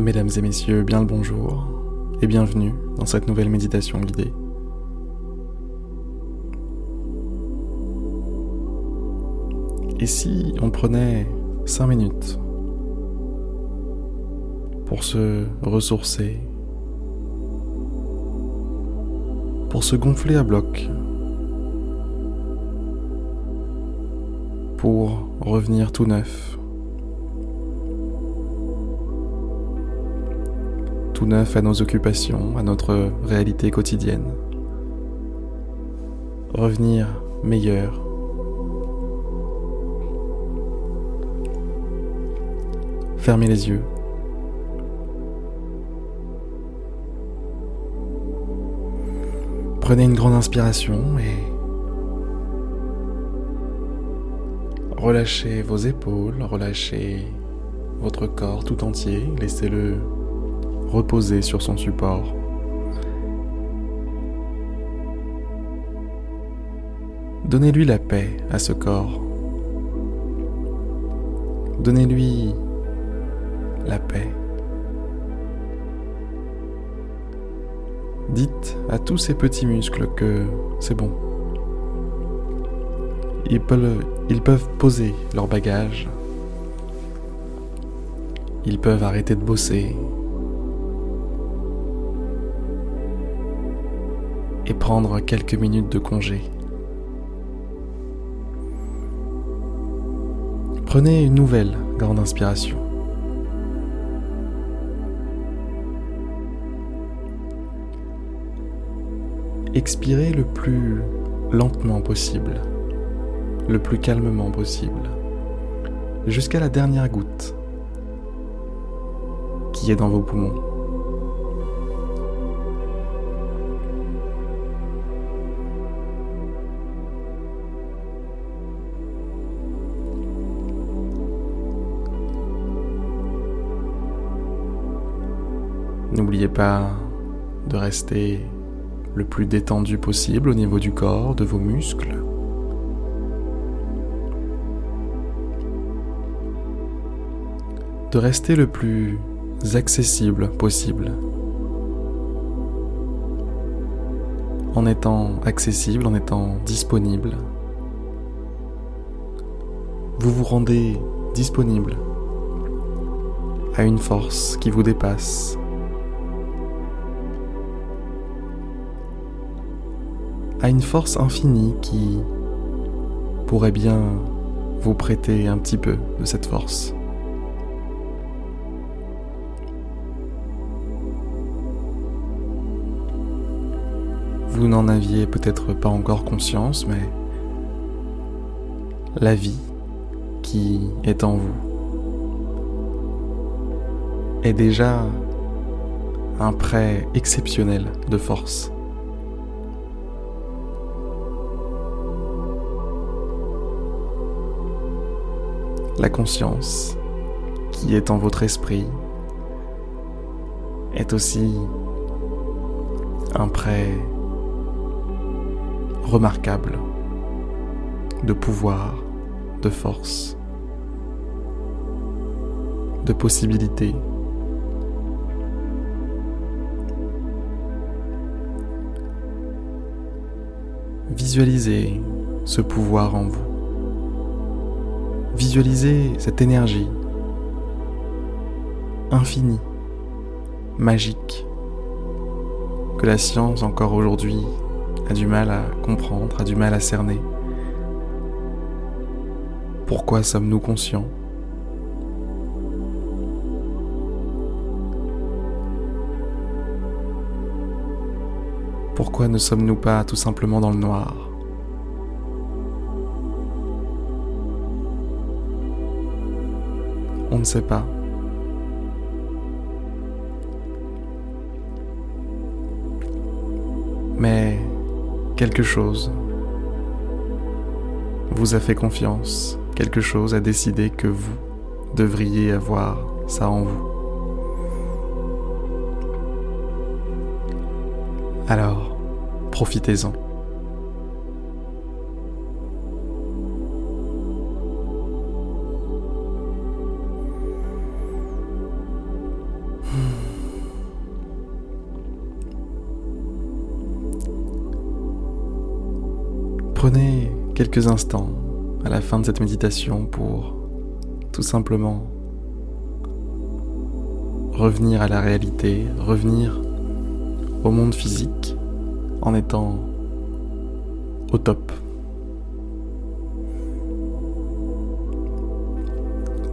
Mesdames et messieurs, bien le bonjour et bienvenue dans cette nouvelle méditation guidée. Et si on prenait 5 minutes pour se ressourcer, pour se gonfler à bloc, pour revenir tout neuf neuf à nos occupations, à notre réalité quotidienne. Revenir meilleur. Fermez les yeux. Prenez une grande inspiration et relâchez vos épaules, relâchez votre corps tout entier, laissez-le reposer sur son support. Donnez-lui la paix à ce corps. Donnez-lui la paix. Dites à tous ces petits muscles que c'est bon. Ils peuvent, poser leur bagage. Ils peuvent arrêter de bosser, et prendre quelques minutes de congé. Prenez une nouvelle grande inspiration. Expirez le plus lentement possible, le plus calmement possible, jusqu'à la dernière goutte qui est dans vos poumons. N'oubliez pas de rester le plus détendu possible au niveau du corps, de vos muscles. De rester le plus accessible possible. En étant accessible, en étant disponible, vous vous rendez disponible à une force qui vous dépasse, à une force infinie qui pourrait bien vous prêter un petit peu de cette force. Vous n'en aviez peut-être pas encore conscience, mais la vie qui est en vous est déjà un prêt exceptionnel de force. La conscience qui est en votre esprit est aussi un prêt remarquable de pouvoir, de force, de possibilités. Visualisez ce pouvoir en vous. Visualisez cette énergie infinie, magique, que la science encore aujourd'hui a du mal à comprendre, a du mal à cerner. Pourquoi sommes-nous conscients? Pourquoi ne sommes-nous pas tout simplement dans le noir? On ne sait pas. Mais quelque chose vous a fait confiance, quelque chose a décidé que vous devriez avoir ça en vous. Alors, profitez-en. Prenez quelques instants à la fin de cette méditation pour tout simplement revenir à la réalité, revenir au monde physique en étant au top.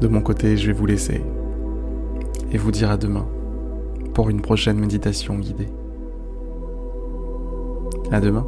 De mon côté, je vais vous laisser et vous dire à demain pour une prochaine méditation guidée. À demain.